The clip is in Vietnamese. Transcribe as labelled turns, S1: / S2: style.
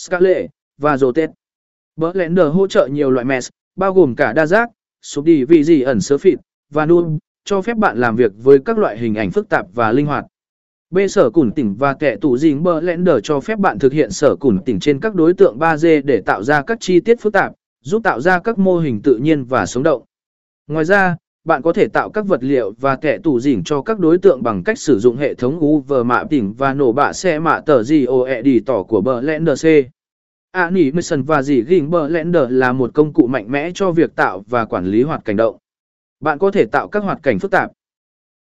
S1: Scarlet, và Rotet. Blender hỗ trợ nhiều loại mesh, bao gồm cả đa giác, sụp đi vì gì ẩn sớ phịt, và nuông, cho phép bạn làm việc với các loại hình ảnh phức tạp và linh hoạt. B sở củn tỉnh và kẻ tủ dính Blender cho phép bạn thực hiện sở củn tỉnh trên các đối tượng 3D để tạo ra các chi tiết phức tạp, giúp tạo ra các mô hình tự nhiên và sống động. Ngoài ra, bạn có thể tạo các vật liệu và kẻ tủ dỉnh cho các đối tượng bằng cách sử dụng hệ thống UV mạ tỉnh và nổ bạ xe mạ tờ GOE đi tỏ của Blender C. Animation và dì gỉnh Blender là một công cụ mạnh mẽ cho việc tạo và quản lý hoạt cảnh động. Bạn có thể tạo các hoạt cảnh phức tạp,